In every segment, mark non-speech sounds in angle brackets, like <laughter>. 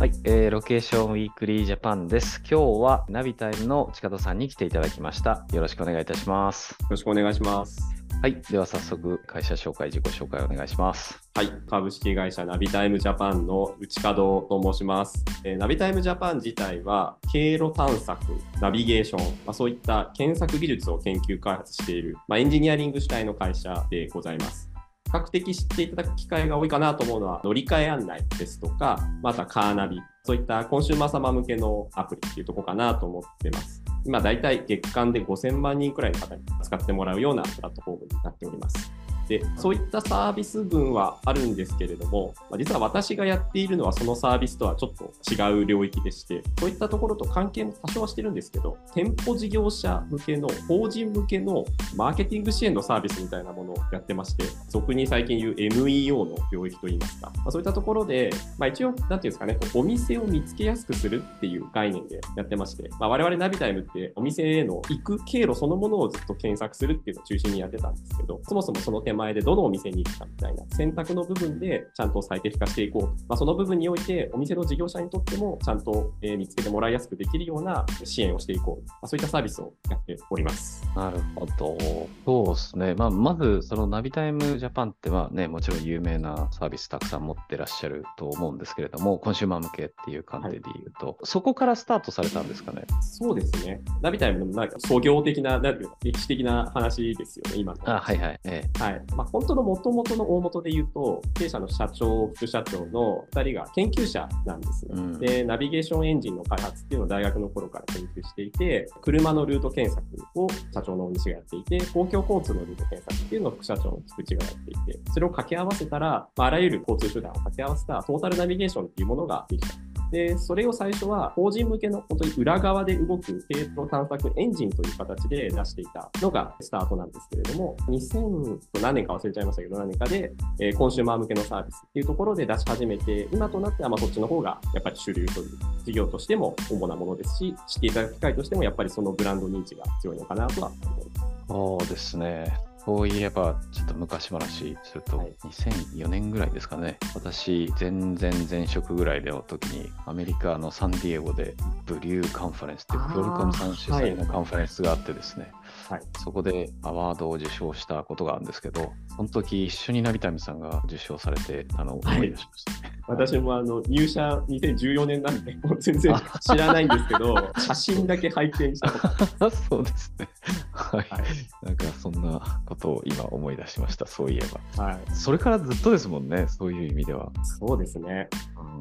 はい、えーロケーションウィークリージャパンです。今日はナビタイムの内門さんに来ていただきました。よろしくお願いいたします。よろしくお願いします。はい、では早速会社紹介、自己紹介お願いします。はい、株式会社ナビタイムジャパンの内門と申します。えーナビタイムジャパン自体は経路探索、ナビゲーション、まあ、そういった検索技術を研究開発している、まあ、エンジニアリング主体の会社でございます。比較的知っていただく機会が多いかなと思うのは乗り換え案内ですとか、またカーナビ、そういったコンシューマー様向けのアプリっていうとこかなと思ってます。今大体月間で5000万人くらいの方に使ってもらうようなプラットフォームになっております。でそういったサービス群はあるんですけれども、まあ実は私がやっているのはそのサービスとはちょっと違う領域でして、そういったところと関係も多少はしてるんですけど、店舗事業者向けの、法人向けのマーケティング支援のサービスみたいなものをやってまして、俗に最近言う MEO の領域といいますか、まあそういったところで、まあ、一応、なんていうんですかね、お店を見つけやすくするっていう概念でやってまして、まあ、我々ナビタイムってお店への行く経路そのものをずっと検索するっていうのを中心にやってたんですけど、そもそもその手前でどのお店に行くかみたいな選択の部分でちゃんと最適化していこうと。まあ、その部分においてお店の事業者にとってもちゃんと、えー見つけてもらいやすくできるような支援をしていこう。まあ、そういったサービスをやっております。なるほど。そうですね。まあ、まず、そのナビタイムジャパンって、まあね、もちろん有名なサービスたくさん持ってらっしゃると思うんですけれども、コンシューマー向けっていう観点で言うと、そこからスタートされたんですかね？そうですね。ナビタイムのなんか創業的な、な歴史的な話ですよね、今の。あ、はいはい。ええはいまあ、本当の元々の大元で言うと、経営者の社長、副社長の2人が研究者なんですね、うんで、ナビゲーションエンジンの開発っていうのを大学の頃から研究していて、車のルート検索を社長の大西がやっていて、公共交通のルート検索っていうのを副社長の菊池がやっていて、それを掛け合わせたら、まあ、あらゆる交通手段を掛け合わせたトータルナビゲーションっていうものができた。で、それを最初は法人向けの本当に裏側で動く経路探索エンジンという形で出していたのがスタートなんですけれども、2000何年か忘れちゃいましたけど、何年かで、えーコンシューマー向けのサービスっていうところで出し始めて、今となってはまあそっちの方がやっぱり主流という事業としても主なものですし、知っていただく機会としてもやっぱりそのブランド認知が強いのかなとは思います。そうですね。そういえば、ちょっと昔話すると、はい。2004年ぐらいですかね。私、全然前職ぐらいの時に、アメリカのサンディエゴで、ブリューカンファレンスっていうクオルコムさん主催のはい。カンファレンスがあってですね、はい。そこでアワードを受賞したことがあるんですけど、その時一緒にナビタイムさんが受賞されてたのを思い出しましたね。私もあの入社2014年なんで、も <laughs> う全然知らないんですけど、<laughs> 写真だけ拝見したことあそうですね。はい。はいなんかそんなことを今思い出しました、そういえば。はい。それからずっとですもんね、そういう意味では。そうですね。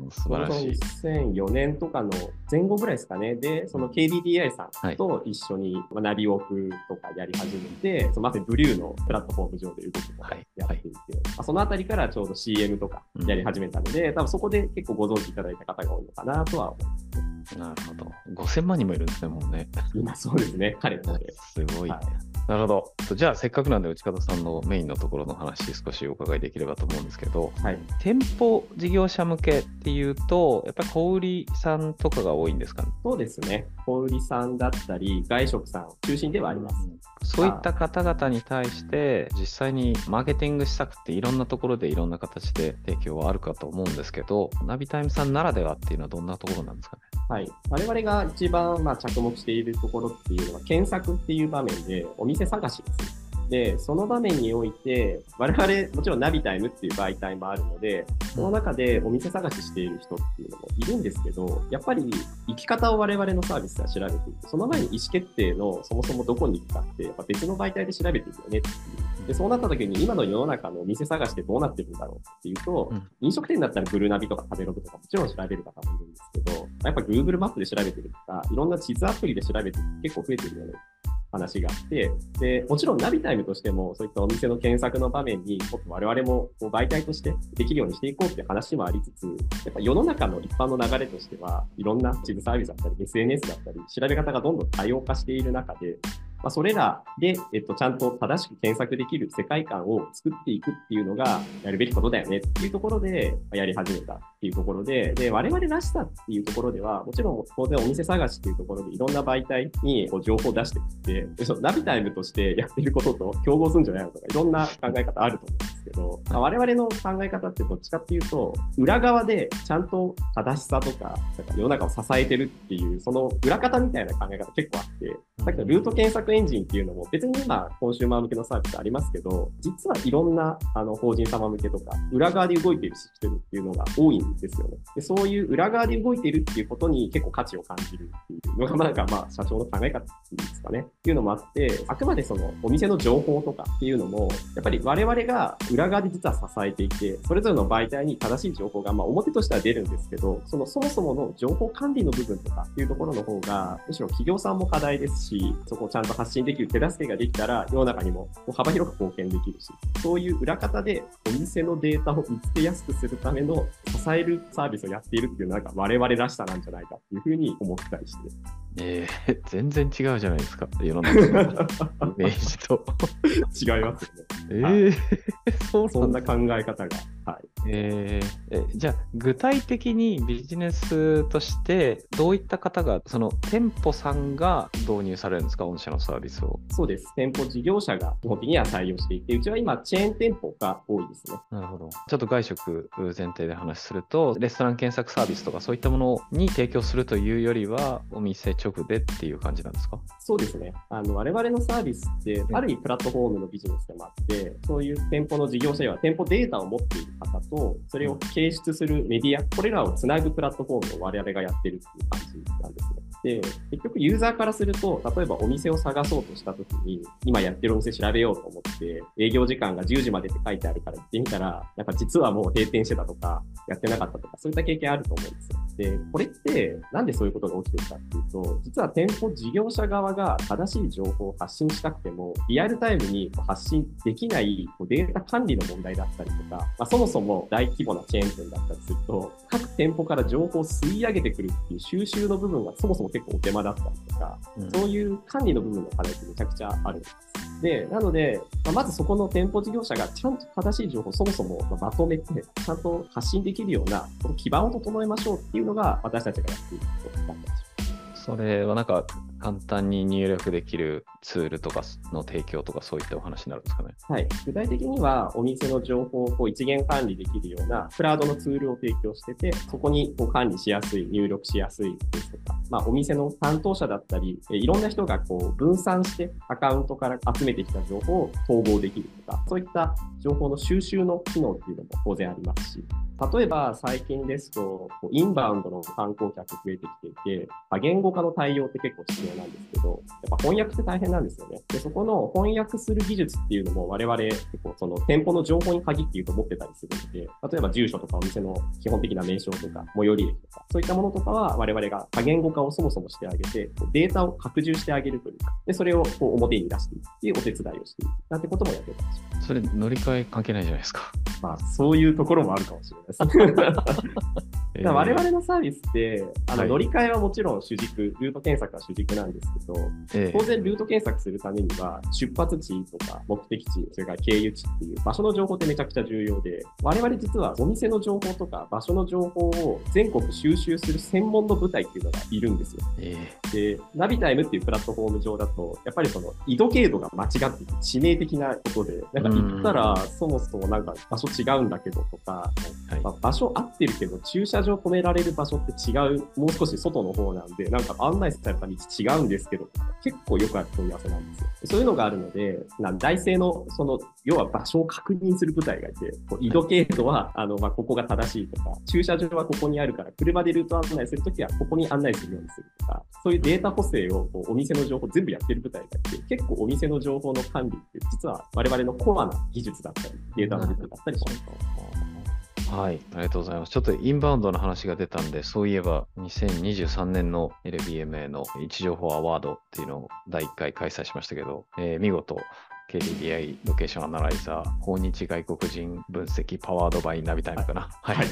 うん、素晴らしい。2004年とかの前後ぐらいですかね。で、その KDDI さんと一緒に、まあ、ナビオフとかやり始めて、そのまさにブリューのプラットフォーム上で動くとかはいやっていて、まあそのあたりからちょうど CM とかやり始めたので、多分そこで結構ご存知いただいた方が多いのかなとは思なるほど。5000万人もいるんですね、もうね。います。そうですね。彼ので。すごい。はいなるほど。じゃあ、せっかくなんで、内方さんのメインのところの話、少しお伺いできればと思うんですけど、はい。店舗事業者向けっていうと、やっぱり小売りさんとかが多いんですかね？そうですね。小売さんだったり、外食さん中心ではあります。そういった方々に対して、実際にマーケティング施策っていろんなところでいろんな形で提供はあるかと思うんですけど、ナビタイムさんならではっていうのはどんなところなんですかね？はい、我々が一番まあ着目しているところっていうのは、検索っていう場面でお店探しです。で、その場面において、我々、もちろんナビタイムっていう媒体もあるので、その中でお店探ししている人っていうのもいるんですけど、やっぱり生き方を我々のサービスでは調べていて、その前に意思決定のそもそもどこに行くかって、やっぱ別の媒体で調べていくよねっていう。で、そうなった時に今の世の中のお店探しってどうなってるんだろうっていうと、うん。飲食店だったらグルナビとか食べログとかもちろん調べる方もいるんですけど、やっぱ Google マップで調べてるとか、いろんな地図アプリで調べてる結構増えてるよね話があって、で、もちろんナビタイムとしても、そういったお店の検索の場面に、もっと我々もこう媒体としてできるようにしていこうっていう話もありつつ、やっぱ世の中の一般の流れとしては、いろんな地図サービスだったり、SNS だったり、調べ方がどんどん多様化している中で、まあ、それらで、えっと、ちゃんと正しく検索できる世界観を作っていくっていうのがやるべきことだよねっていうところでやり始めたっていうところで、で、我々らしさっていうところでは、もちろん当然お店探しっていうところでいろんな媒体にこう情報を出してきて、ナビタイムとしてやってることと競合するんじゃないのとか、いろんな考え方あると思うんですけど、まあ、我々の考え方ってどっちかっていうと、裏側でちゃんと正しさとか、なんか世の中を支えてるっていう、その裏方みたいな考え方結構あって、さっきのルート検索エンジンっていうのも別に今、コンシューマー向けのサービスありますけど、実はいろんなあの法人様向けとか、裏側で動いているシステムっていうのが多いんですよね。でそういう裏側で動いているっていうことに結構価値を感じるっていうのが、なんかまあ社長の考え方ですかね。っていうのもあって、あくまでそのお店の情報とかっていうのも、やっぱり我々が裏裏側で実は支えていて、それぞれの媒体に正しい情報がまあ表としては出るんですけど、そのそもそもの情報管理の部分とかっていうところの方が、むしろ企業さんも課題ですし、そこをちゃんと発信できる手助けができたら、世の中にも幅広く貢献できるし、そういう裏方でお店のデータを見つけやすくするための支えるサービスをやっているっていうのは、なんか我々らしさなんじゃないかっていうふうに思ったりして。えー、<laughs> 全然違うじゃないですか、世の中のイメージと。<laughs> 違いますよね。えー、<laughs> そんな考え方が。はいえー、えじゃあ、具体的にビジネスとして、どういった方が、その店舗さんが導入されるんですか、御社のサービスを。そうです。店舗事業者が基本的には採用していて、うちは今、チェーン店舗が多いですね。なるほど。ちょっと外食前提で話すると、レストラン検索サービスとかそういったものに提供するというよりは、お店直でっていう感じなんですか？そうですね。あの我々のサービスって、ある意味プラットフォームのビジネスでもあって、そういう店舗の事業者や店舗データを持っている方と、それを掲出するメディア、これらをつなぐプラットフォームを我々がやってるっていう感じなんですね。で、結局ユーザーからすると、例えばお店を探そうとしたときに、今やってるお店調べようと思って、営業時間が10時までって書いてあるから行ってみたら、なんか実はもう閉店してたとか、やってなかったとか、そういった経験あると思うんですよ。で、これってなんでそういうことが起きてるかっていうと、実は店舗事業者側が正しい情報を発信したくても、リアルタイムに発信できないデータ管理の問題だったりとか、まあ、そもそも大規模なチェーン店だったりすると、各店舗から情報を吸い上げてくるっていう収集の部分がそもそもも結構お手間だったりとか、うん、そういう管理の部分の課題ってめちゃくちゃあるんです。で、なので、まあ、まずそこの店舗事業者がちゃんと正しい情報をそもそもまとめて、ちゃんと発信できるような基盤を整えましょうっていうのが私たちがやっていることだったんです。それはなんか簡単に入力できるツールとかの提供とかそういったお話になるんですかね。はい。具体的にはお店の情報をこう一元管理できるようなクラウドのツールを提供してて、そこにこう管理しやすい、入力しやすいですとか、まあお店の担当者だったり、いろんな人がこう分散してアカウントから集めてきた情報を統合できるとか、そういった情報の収集の機能っていうのも当然ありますし、例えば最近ですと、インバウンドの観光客増えてきていて、言語化の対応って結構必要なんですけど、やっぱ翻訳って大変なんですよね。で、そこの翻訳する技術っていうのも我々結構その店舗の情報に限って言うと持ってたりするので、例えば住所とかお店の基本的な名称とか、最寄り駅とか、そういったものとかは我々が多言語化をそもそもしてあげて、データを拡充してあげるというか、で、それをこう表に出していくっていうお手伝いをしていくなんてこともやってたりします。それ乗り換え関係ないじゃないですか。まあ、そういうところもあるかもしれないです。<laughs> えー、我々のサービスって、あの乗り換えはもちろん主軸、ルート検索は主軸なんですけど、えー、当然ルート検索するためには、出発地とか目的地、それから経由地っていう場所の情報ってめちゃくちゃ重要で、我々実はお店の情報とか場所の情報を全国収集する専門の部隊っていうのがいるんですよ。えー、で、ナビタイムっていうプラットフォーム上だと、やっぱりその緯度経度が間違っていて致命的なことで、なんか行ったらそもそもなんか場所違うんだけどとか、まあ、場所合ってるけど駐車場止められる場所って違う、もう少し外の方なんで、なんか案内された道違うんですけど、結構よくある問い合わせなんですよ。そういうのがあるので、な大生の、その、要は場所を確認する部隊がいて、こう緯度経度は、あの、まあ、ここが正しいとか、駐車場はここにあるから、車でルート案内するときはここに案内するようにするとか、そういうデータ補正をこうお店の情報全部やってる部隊がいて、結構お店の情報の管理って実は我々のコアな技術だったり、データの部分だったりします。はい、ありがとうございます。ちょっとインバウンドの話が出たんで、そういえば2023年の LBMA の位置情報アワードっていうのを第1回開催しましたけど、えー、見事 KDDI ロケーションアナライザー、訪日外国人分析パワードバイナビタイムかな。はい。はい、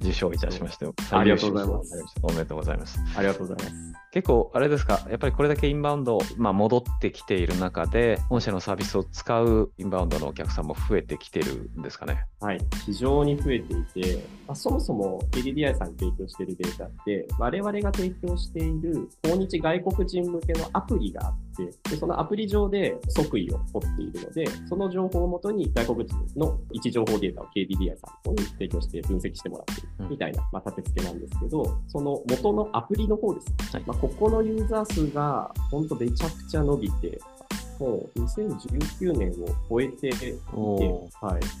受賞いたしまして、ありがとうございます。おめでとうございます。ありがとうございます。結構、あれですか、やっぱりこれだけインバウンド、まあ、戻ってきている中で、御社のサービスを使うインバウンドのお客さんも増えてきてるんですかね？はい、非常に増えていて、まあ、そもそも KDDI さんに提供しているデータって、我々が提供している訪日外国人向けのアプリがあって、でそのアプリ上で即位を取っているので、その情報をもとに外国人の位置情報データを KDDI さんに提供して分析してもらっているみたいな、まあ、立て付けなんですけど、その元のアプリの方です。はい、まあ、ここのユーザー数が本当めちゃくちゃ伸びて、もう2019年を超えていて、はい、こ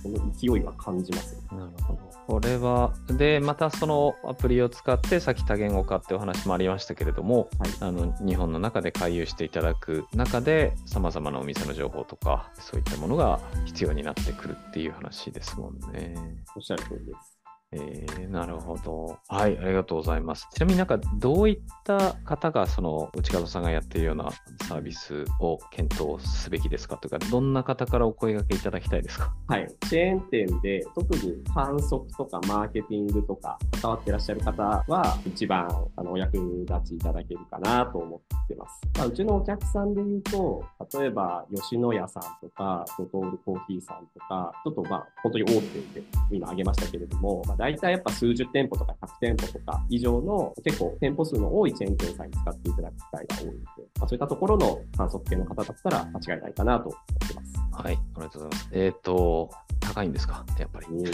の勢いは感じます。なるほど。これは、で、またそのアプリを使って、さっき多言語化ってお話もありましたけれども、はい、あの日本の中で回遊していただく中で、さまざまなお店の情報とか、そういったものが必要になってくるっていう話ですもんね。おっしゃる通りです。えー、なるほど。はい、ありがとうございます。ちなみになんかどういった方がその内門さんがやっているようなサービスを検討すべきですかというか、どんな方からお声掛けいただきたいですか？はい、チェーン店で特に販促とかマーケティングとか関わってらっしゃる方は一番あのお役立ちいただけるかなと思ってます。まあ、うちのお客さんで言うと、例えば吉野家さんとか、ドトールコーヒーさんとか、ちょっとまあ本当に大手で今挙げましたけれども、まあ大体やっぱ数十店舗とか100店舗とか以上の結構店舗数の多いチェーン店さんに使っていただく機会が多いので、まあ、そういったところの観測系の方だったら間違いないかなと思ってます。はい、ありがとうございます。えっ、ー、と、高いんですか？やっぱり。ね、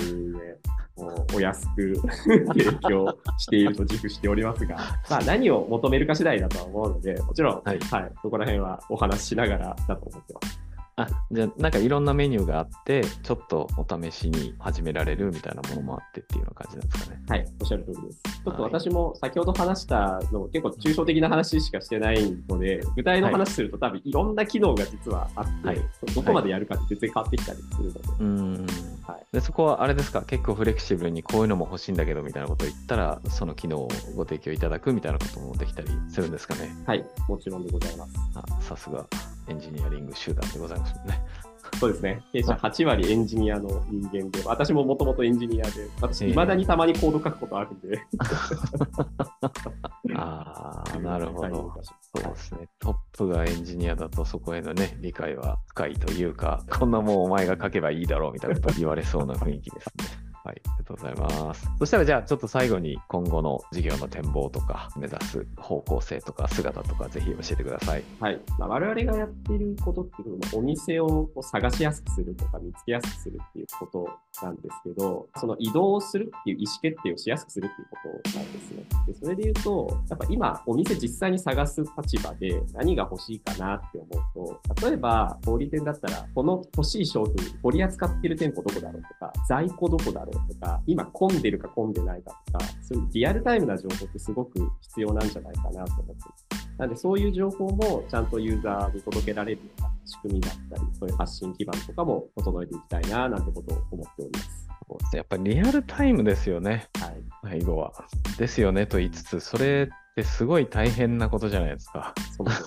お安く提供していると自負しておりますが、<laughs> まあ何を求めるか次第だとは思うので、もちろん、はい、はい、そこら辺はお話ししながらだと思ってます。あじゃあなんかいろんなメニューがあってちょっとお試しに始められるみたいなものもあってっていうような感じなんですかね。はい、おっしゃる通りです。ちょっと私も先ほど話したの、結構抽象的な話しかしてないので、具体の話すると、多分いろんな機能が実はあって、はい、どこまでやるかって全然変わってきたりするので。うんはい、でそこはあれですか、結構フレキシブルにこういうのも欲しいんだけどみたいなことを言ったら、その機能をご提供いただくみたいなこともできたりするんですかね？はい、もちろんでございます。あさすがエンジニアリング集団でございますね。そうですね。弊社8割エンジニアの人間で、私ももともとエンジニアで、私、いまだにたまにコード書くことあるんで。ああ、<laughs> なるほど。そうですね。トップがエンジニアだと、そこへのね、理解は深いというか、こんなもんお前が書けばいいだろうみたいなこと言われそうな雰囲気ですね。はい、ありがとうございます。そしたらじゃあちょっと最後に今後の事業の展望とか目指す方向性とか姿とかぜひ教えてください。はい。まあ、我々がやっていることっていうのはお店を探しやすくするとか見つけやすくするっていうことなんですけど、その移動するっていう意思決定をしやすくするっていうことなんですね。でそれで言うと、やっぱ今お店実際に探す立場で何が欲しいかなって思うと、例えば小売店だったらこの欲しい商品取り扱ってる店舗どこだろうとか、在庫どこだろうとか、今混んでるか混んでないかとか、そういうリアルタイムな情報ってすごく必要なんじゃないかなと思ってなので、そういう情報もちゃんとユーザーに届けられるような仕組みだったり、そういう発信基盤とかも整えていきたいな、なんてことを思っております。やっぱりリアルタイムですよね。はい。最後は。ですよねと言いつつ、それってすごい大変なことじゃないですか。そうです。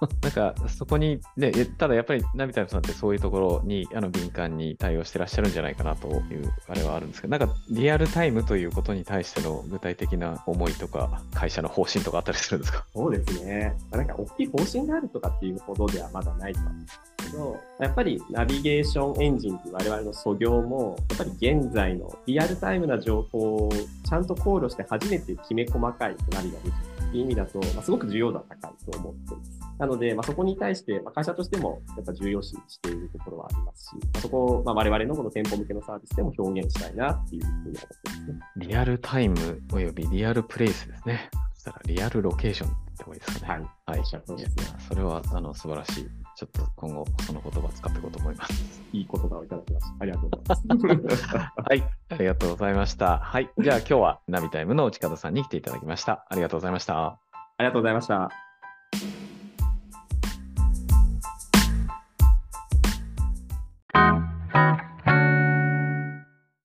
<laughs> なんかそこに、ね、ただやっぱりナビタイムさんってそういうところにあの敏感に対応してらっしゃるんじゃないかなというあれはあるんですけど、なんかリアルタイムということに対しての具体的な思いとか、会社の方針とかあったりするんですか？そうですね。なんか大きい方針があるとかっていうほどではまだないと思うんですけど、やっぱりナビゲーションエンジンっていう我々の素業も、やっぱり現在のリアルタイムな情報をちゃんと考慮して初めてきめ細かいナビができるっていう意味だと、まあ、すごく重要度は高いと思っています。なので、まあ、そこに対して、まあ、会社としてもやっぱ重要視しているところはありますし、まあ、そこを、まあ、我々のこの店舗向けのサービスでも表現したいなっていうふうに思ってますね。リアルタイムおよびリアルプレイスですね。そしたらリアルロケーションって方がいいですかね。はい。はい。それはあの素晴らしい。ちょっと今後その言葉使っていこうと思います。いい言葉をいただきました。ありがとうございます。<laughs> はい。ありがとうございました。はい。じゃあ今日はナビタイムの内方さんに来ていただきました。ありがとうございました。ありがとうございました。